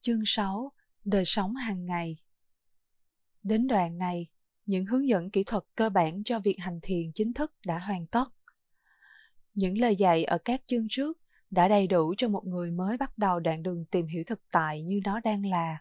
Chương 6 Đời sống hàng ngày Đến đoạn này, những hướng dẫn kỹ thuật cơ bản cho việc hành thiền chính thức đã hoàn tất. Những lời dạy ở các chương trước đã đầy đủ cho một người mới bắt đầu đoạn đường tìm hiểu thực tại như nó đang là.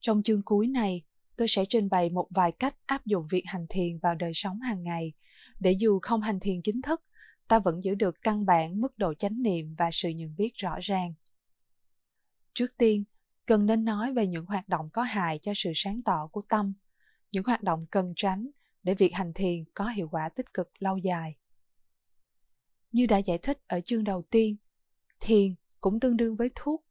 Trong chương cuối này, tôi sẽ trình bày một vài cách áp dụng việc hành thiền vào đời sống hàng ngày, để dù không hành thiền chính thức, ta vẫn giữ được căn bản mức độ chánh niệm và sự nhận biết rõ ràng. Trước tiên, cần nên nói về những hoạt động có hại cho sự sáng tỏ của tâm, những hoạt động cần tránh để việc hành thiền có hiệu quả tích cực lâu dài. Như đã giải thích ở chương đầu tiên, thiền cũng tương đương với thuốc.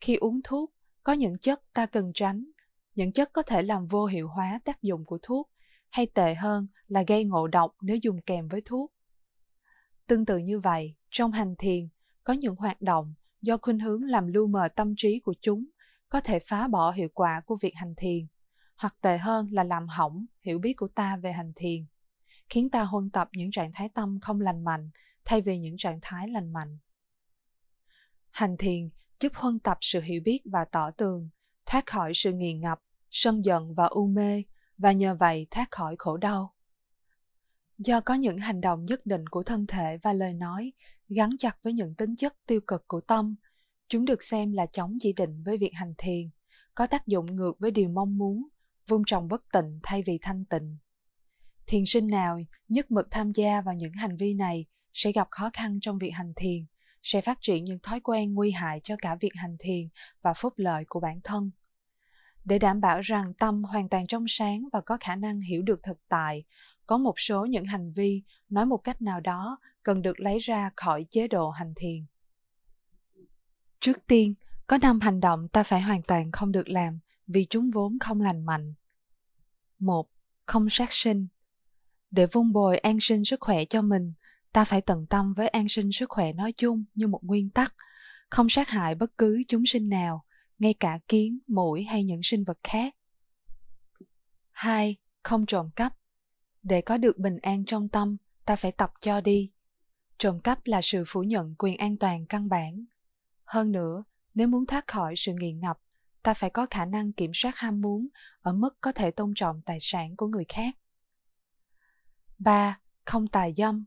Khi uống thuốc, có những chất ta cần tránh, những chất có thể làm vô hiệu hóa tác dụng của thuốc, hay tệ hơn là gây ngộ độc nếu dùng kèm với thuốc. Tương tự như vậy, trong hành thiền, có những hoạt động do khuynh hướng làm lu mờ tâm trí của chúng có thể phá bỏ hiệu quả của việc hành thiền, hoặc tệ hơn là làm hỏng hiểu biết của ta về hành thiền, khiến ta huân tập những trạng thái tâm không lành mạnh thay vì những trạng thái lành mạnh. Hành thiền giúp huân tập sự hiểu biết và tỏ tường, thoát khỏi sự nghiền ngập, sân giận và u mê, và nhờ vậy thoát khỏi khổ đau. Do có những hành động nhất định của thân thể và lời nói gắn chặt với những tính chất tiêu cực của tâm, chúng được xem là chống chỉ định với việc hành thiền, có tác dụng ngược với điều mong muốn, vung trồng bất tịnh thay vì thanh tịnh. Thiền sinh nào nhất mực tham gia vào những hành vi này sẽ gặp khó khăn trong việc hành thiền, sẽ phát triển những thói quen nguy hại cho cả việc hành thiền và phúc lợi của bản thân. Để đảm bảo rằng tâm hoàn toàn trong sáng và có khả năng hiểu được thực tại, có một số những hành vi nói một cách nào đó cần được lấy ra khỏi chế độ hành thiền. Trước tiên, có năm hành động ta phải hoàn toàn không được làm vì chúng vốn không lành mạnh. một Không sát sinh. Để vun bồi an sinh sức khỏe cho mình, ta phải tận tâm với an sinh sức khỏe nói chung như một nguyên tắc, không sát hại bất cứ chúng sinh nào, ngay cả kiến, mũi hay những sinh vật khác. Hai, Không trộm cắp. Để có được bình an trong tâm, ta phải tập cho đi. Trộm cắp là sự phủ nhận quyền an toàn căn bản. Hơn nữa, nếu muốn thoát khỏi sự nghiện ngập, ta phải có khả năng kiểm soát ham muốn ở mức có thể tôn trọng tài sản của người khác. 3. Không tài dâm.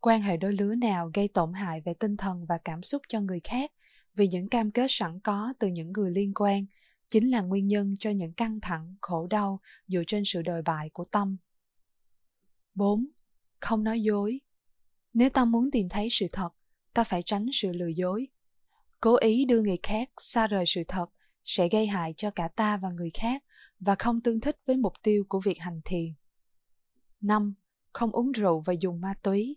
Quan hệ đôi lứa nào gây tổn hại về tinh thần và cảm xúc cho người khác vì những cam kết sẵn có từ những người liên quan chính là nguyên nhân cho những căng thẳng, khổ đau dựa trên sự đồi bại của tâm. 4. Không nói dối. Nếu ta muốn tìm thấy sự thật, ta phải tránh sự lừa dối. Cố ý đưa người khác xa rời sự thật sẽ gây hại cho cả ta và người khác và không tương thích với mục tiêu của việc hành thiền. 5. Không uống rượu và dùng ma túy.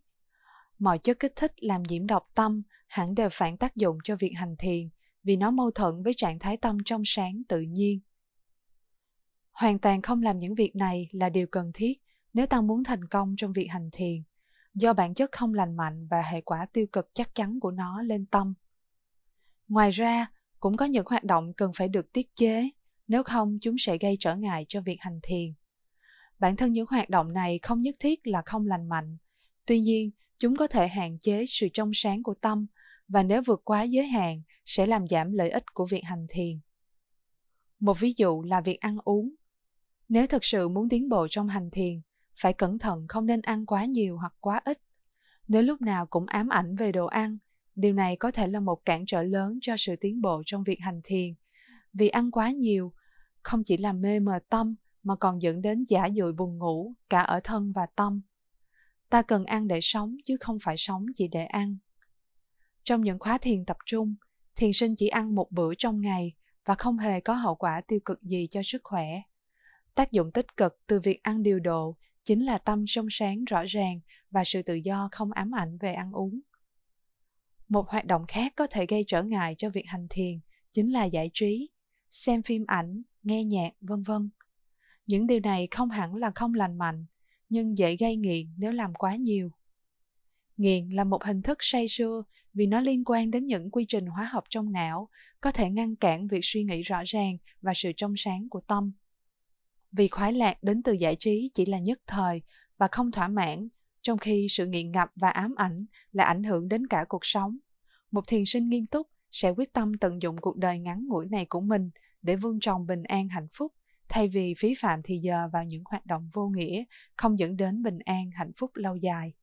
Mọi chất kích thích làm nhiễm độc tâm hẳn đều phản tác dụng cho việc hành thiền vì nó mâu thuẫn với trạng thái tâm trong sáng tự nhiên. Hoàn toàn không làm những việc này là điều cần thiết nếu ta muốn thành công trong việc hành thiền, do bản chất không lành mạnh và hệ quả tiêu cực chắc chắn của nó lên tâm. Ngoài ra, cũng có những hoạt động cần phải được tiết chế, nếu không chúng sẽ gây trở ngại cho việc hành thiền. Bản thân những hoạt động này không nhất thiết là không lành mạnh, tuy nhiên chúng có thể hạn chế sự trong sáng của tâm và nếu vượt quá giới hạn sẽ làm giảm lợi ích của việc hành thiền. Một ví dụ là việc ăn uống. Nếu thực sự muốn tiến bộ trong hành thiền, phải cẩn thận không nên ăn quá nhiều hoặc quá ít. Nếu lúc nào cũng ám ảnh về đồ ăn, điều này có thể là một cản trở lớn cho sự tiến bộ trong việc hành thiền. Vì ăn quá nhiều, không chỉ làm mê mờ tâm mà còn dẫn đến giả dụi buồn ngủ cả ở thân và tâm. Ta cần ăn để sống chứ không phải sống chỉ để ăn. Trong những khóa thiền tập trung, thiền sinh chỉ ăn một bữa trong ngày và không hề có hậu quả tiêu cực gì cho sức khỏe. Tác dụng tích cực từ việc ăn điều độ chính là tâm trong sáng rõ ràng và sự tự do không ám ảnh về ăn uống. Một hoạt động khác có thể gây trở ngại cho việc hành thiền chính là giải trí, xem phim ảnh, nghe nhạc, vân vân. Những điều này không hẳn là không lành mạnh, nhưng dễ gây nghiện nếu làm quá nhiều. Nghiện là một hình thức say sưa vì nó liên quan đến những quy trình hóa học trong não, có thể ngăn cản việc suy nghĩ rõ ràng và sự trong sáng của tâm. Vì khoái lạc đến từ giải trí chỉ là nhất thời và không thỏa mãn, trong khi sự nghiện ngập và ám ảnh là ảnh hưởng đến cả cuộc sống. Một thiền sinh nghiêm túc sẽ quyết tâm tận dụng cuộc đời ngắn ngủi này của mình để vun trồng bình an hạnh phúc thay vì phí phạm thì giờ vào những hoạt động vô nghĩa không dẫn đến bình an hạnh phúc lâu dài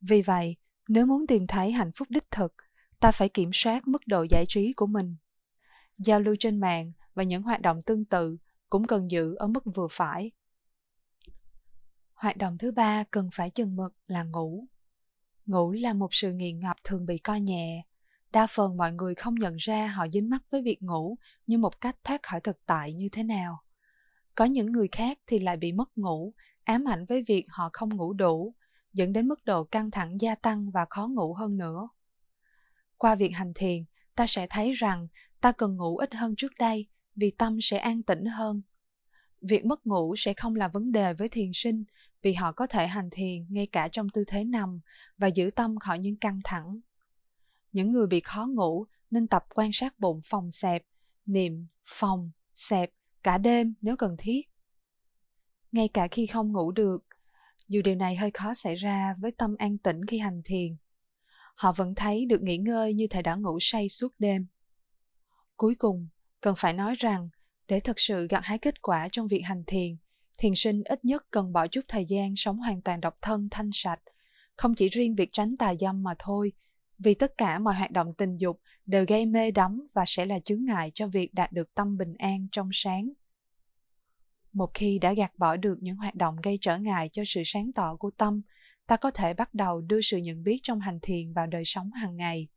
vì vậy nếu muốn tìm thấy hạnh phúc đích thực ta phải kiểm soát mức độ giải trí của mình giao lưu trên mạng và những hoạt động tương tự cũng cần giữ ở mức vừa phải. Hoạt động thứ ba cần phải chừng mực là ngủ. Ngủ là một sự nghiện ngập thường bị coi nhẹ. Đa phần mọi người không nhận ra họ dính mắc với việc ngủ như một cách thoát khỏi thực tại như thế nào. Có những người khác thì lại bị mất ngủ, ám ảnh với việc họ không ngủ đủ, dẫn đến mức độ căng thẳng gia tăng và khó ngủ hơn nữa. Qua việc hành thiền, ta sẽ thấy rằng ta cần ngủ ít hơn trước đây vì tâm sẽ an tĩnh hơn. Việc mất ngủ sẽ không là vấn đề với thiền sinh, vì họ có thể hành thiền ngay cả trong tư thế nằm và giữ tâm khỏi những căng thẳng. Những người bị khó ngủ nên tập quan sát bụng phòng xẹp, niệm phòng xẹp cả đêm nếu cần thiết. Ngay cả khi không ngủ được, dù điều này hơi khó xảy ra với tâm an tĩnh khi hành thiền, họ vẫn thấy được nghỉ ngơi như thể đã ngủ say suốt đêm. Cuối cùng cần phải nói rằng, để thực sự gặt hái kết quả trong việc hành thiền thiền sinh ít nhất cần bỏ chút thời gian sống hoàn toàn độc thân, thanh sạch. Không chỉ riêng việc tránh tà dâm mà thôi, vì tất cả mọi hoạt động tình dục đều gây mê đắm và sẽ là chướng ngại cho việc đạt được tâm bình an trong sáng. Một khi đã gạt bỏ được những hoạt động gây trở ngại cho sự sáng tỏ của tâm, ta có thể bắt đầu đưa sự nhận biết trong hành thiền vào đời sống hàng ngày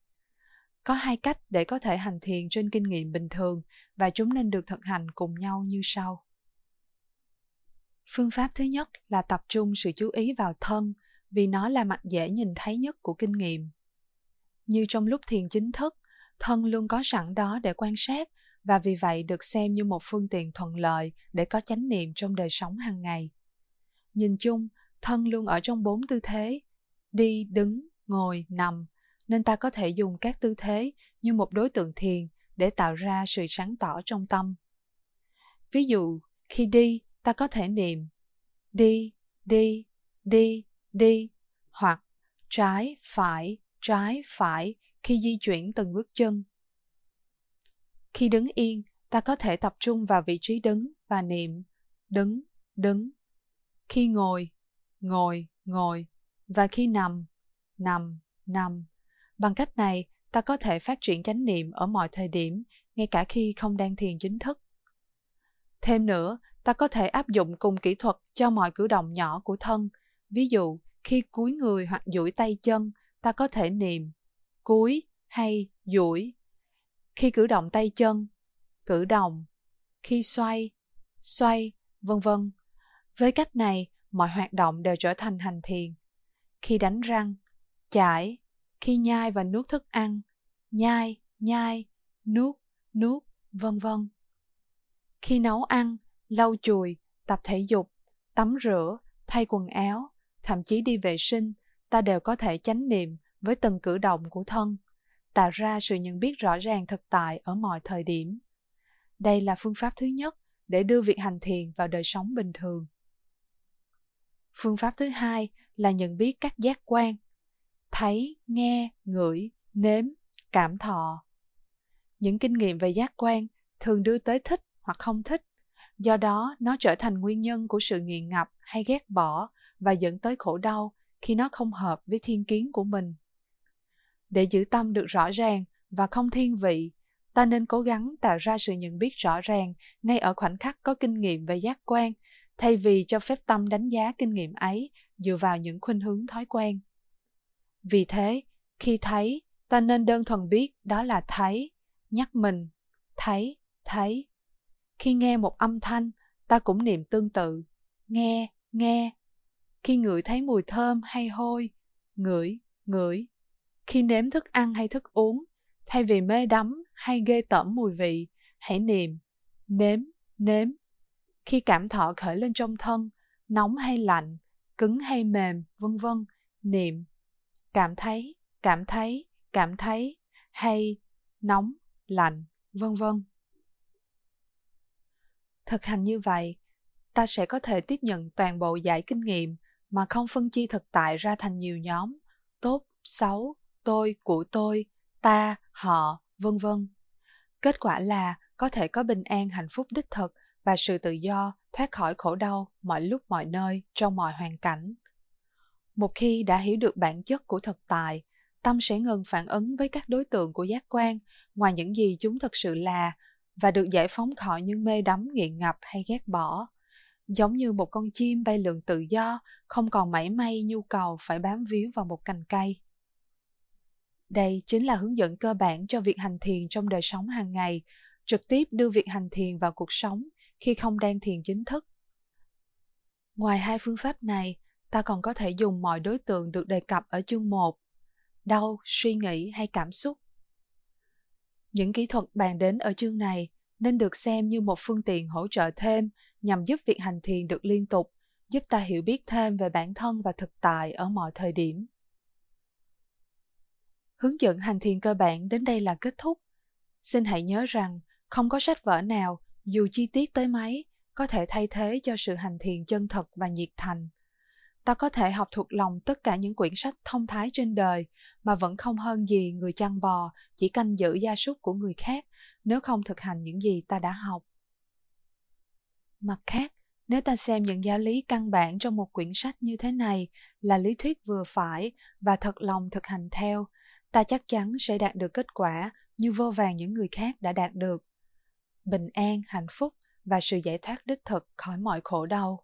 có hai cách để có thể hành thiền trên kinh nghiệm bình thường và chúng nên được thực hành cùng nhau như sau. Phương pháp thứ nhất là tập trung sự chú ý vào thân vì nó là mặt dễ nhìn thấy nhất của kinh nghiệm. Như trong lúc thiền chính thức, thân luôn có sẵn đó để quan sát và vì vậy được xem như một phương tiện thuận lợi để có chánh niệm trong đời sống hàng ngày. Nhìn chung, thân luôn ở trong bốn tư thế, đi, đứng, ngồi, nằm nên ta có thể dùng các tư thế như một đối tượng thiền để tạo ra sự sáng tỏ trong tâm. Ví dụ, khi đi, ta có thể niệm đi đi đi đi, hoặc trái, phải trái, phải khi di chuyển từng bước chân. Khi đứng yên, ta có thể tập trung vào vị trí đứng và niệm đứng đứng. Khi ngồi ngồi ngồi và khi nằm nằm nằm bằng cách này, ta có thể phát triển chánh niệm ở mọi thời điểm, ngay cả khi không đang thiền chính thức. Thêm nữa, ta có thể áp dụng cùng kỹ thuật cho mọi cử động nhỏ của thân. Ví dụ, khi cúi người hoặc duỗi tay chân, ta có thể niệm cúi hay duỗi. Khi cử động tay chân, cử động. Khi xoay xoay, vân vân. Với cách này, mọi hoạt động đều trở thành hành thiền. Khi đánh răng, chải khi nhai và nuốt thức ăn, nhai nhai, nuốt nuốt, vân vân. Khi nấu ăn, lau chùi, tập thể dục, tắm rửa, thay quần áo, thậm chí đi vệ sinh, ta đều có thể chánh niệm với từng cử động của thân, tạo ra sự nhận biết rõ ràng thực tại ở mọi thời điểm. Đây là phương pháp thứ nhất để đưa việc hành thiền vào đời sống bình thường. Phương pháp thứ hai là nhận biết các giác quan thấy, nghe, ngửi, nếm, cảm thọ. Những kinh nghiệm về giác quan thường đưa tới thích hoặc không thích. Do đó, nó trở thành nguyên nhân của sự nghiện ngập hay ghét bỏ và dẫn tới khổ đau khi nó không hợp với thiên kiến của mình. Để giữ tâm được rõ ràng và không thiên vị, ta nên cố gắng tạo ra sự nhận biết rõ ràng ngay ở khoảnh khắc có kinh nghiệm về giác quan, thay vì cho phép tâm đánh giá kinh nghiệm ấy dựa vào những khuynh hướng thói quen vì thế, khi thấy, ta nên đơn thuần biết đó là thấy nhắc mình thấy thấy khi nghe một âm thanh, ta cũng niệm tương tự, nghe nghe. Khi ngửi thấy mùi thơm hay hôi, ngửi ngửi. Khi nếm thức ăn hay thức uống, thay vì mê đắm hay ghê tởm mùi vị, hãy niệm, nếm nếm. Khi cảm thọ khởi lên trong thân, nóng hay lạnh, cứng hay mềm, vân vân, niệm cảm thấy cảm thấy cảm thấy, hay nóng, lạnh, vân vân thực hành như vậy, ta sẽ có thể tiếp nhận toàn bộ giải kinh nghiệm mà không phân chia thực tại ra thành nhiều nhóm, tốt, xấu, tôi, của tôi, ta, họ, vân vân. Kết quả là có thể có bình an, hạnh phúc, đích thực và sự tự do thoát khỏi khổ đau mọi lúc, mọi nơi, trong mọi hoàn cảnh. Một khi đã hiểu được bản chất của thực tại, tâm sẽ ngừng phản ứng với các đối tượng của giác quan ngoài những gì chúng thực sự là và được giải phóng khỏi những mê đắm nghiện ngập hay ghét bỏ. Giống như một con chim bay lượn tự do, không còn mảy may nhu cầu phải bám víu vào một cành cây. Đây chính là hướng dẫn cơ bản cho việc hành thiền trong đời sống hàng ngày, trực tiếp đưa việc hành thiền vào cuộc sống khi không đang thiền chính thức. Ngoài hai phương pháp này, ta còn có thể dùng mọi đối tượng được đề cập ở chương 1, đau, suy nghĩ hay cảm xúc. Những kỹ thuật bàn đến ở chương này nên được xem như một phương tiện hỗ trợ thêm nhằm giúp việc hành thiền được liên tục, giúp ta hiểu biết thêm về bản thân và thực tại ở mọi thời điểm. Hướng dẫn hành thiền cơ bản đến đây là kết thúc. Xin hãy nhớ rằng không có sách vở nào, dù chi tiết tới mấy, có thể thay thế cho sự hành thiền chân thật và nhiệt thành. Ta có thể học thuộc lòng tất cả những quyển sách thông thái trên đời mà vẫn không hơn gì người chăn bò chỉ canh giữ gia súc của người khác nếu không thực hành những gì ta đã học. Mặt khác, nếu ta xem những giáo lý căn bản trong một quyển sách như thế này là lý thuyết vừa phải và thật lòng thực hành theo, ta chắc chắn sẽ đạt được kết quả như vô vàng những người khác đã đạt được. Bình an, hạnh phúc và sự giải thoát đích thực khỏi mọi khổ đau.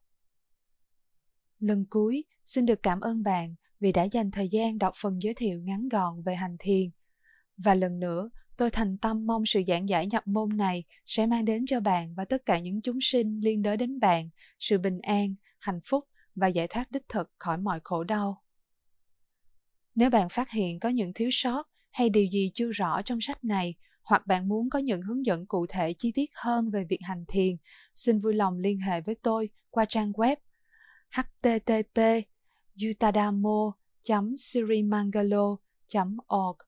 Lần cuối, xin được cảm ơn bạn vì đã dành thời gian đọc phần giới thiệu ngắn gọn về hành thiền. Và lần nữa, tôi thành tâm mong sự giảng giải nhập môn này sẽ mang đến cho bạn và tất cả những chúng sinh liên đới đến bạn sự bình an, hạnh phúc và giải thoát đích thực khỏi mọi khổ đau. Nếu bạn phát hiện có những thiếu sót hay điều gì chưa rõ trong sách này, hoặc bạn muốn có những hướng dẫn cụ thể chi tiết hơn về việc hành thiền, xin vui lòng liên hệ với tôi qua trang web http utadamo sirimangalo org.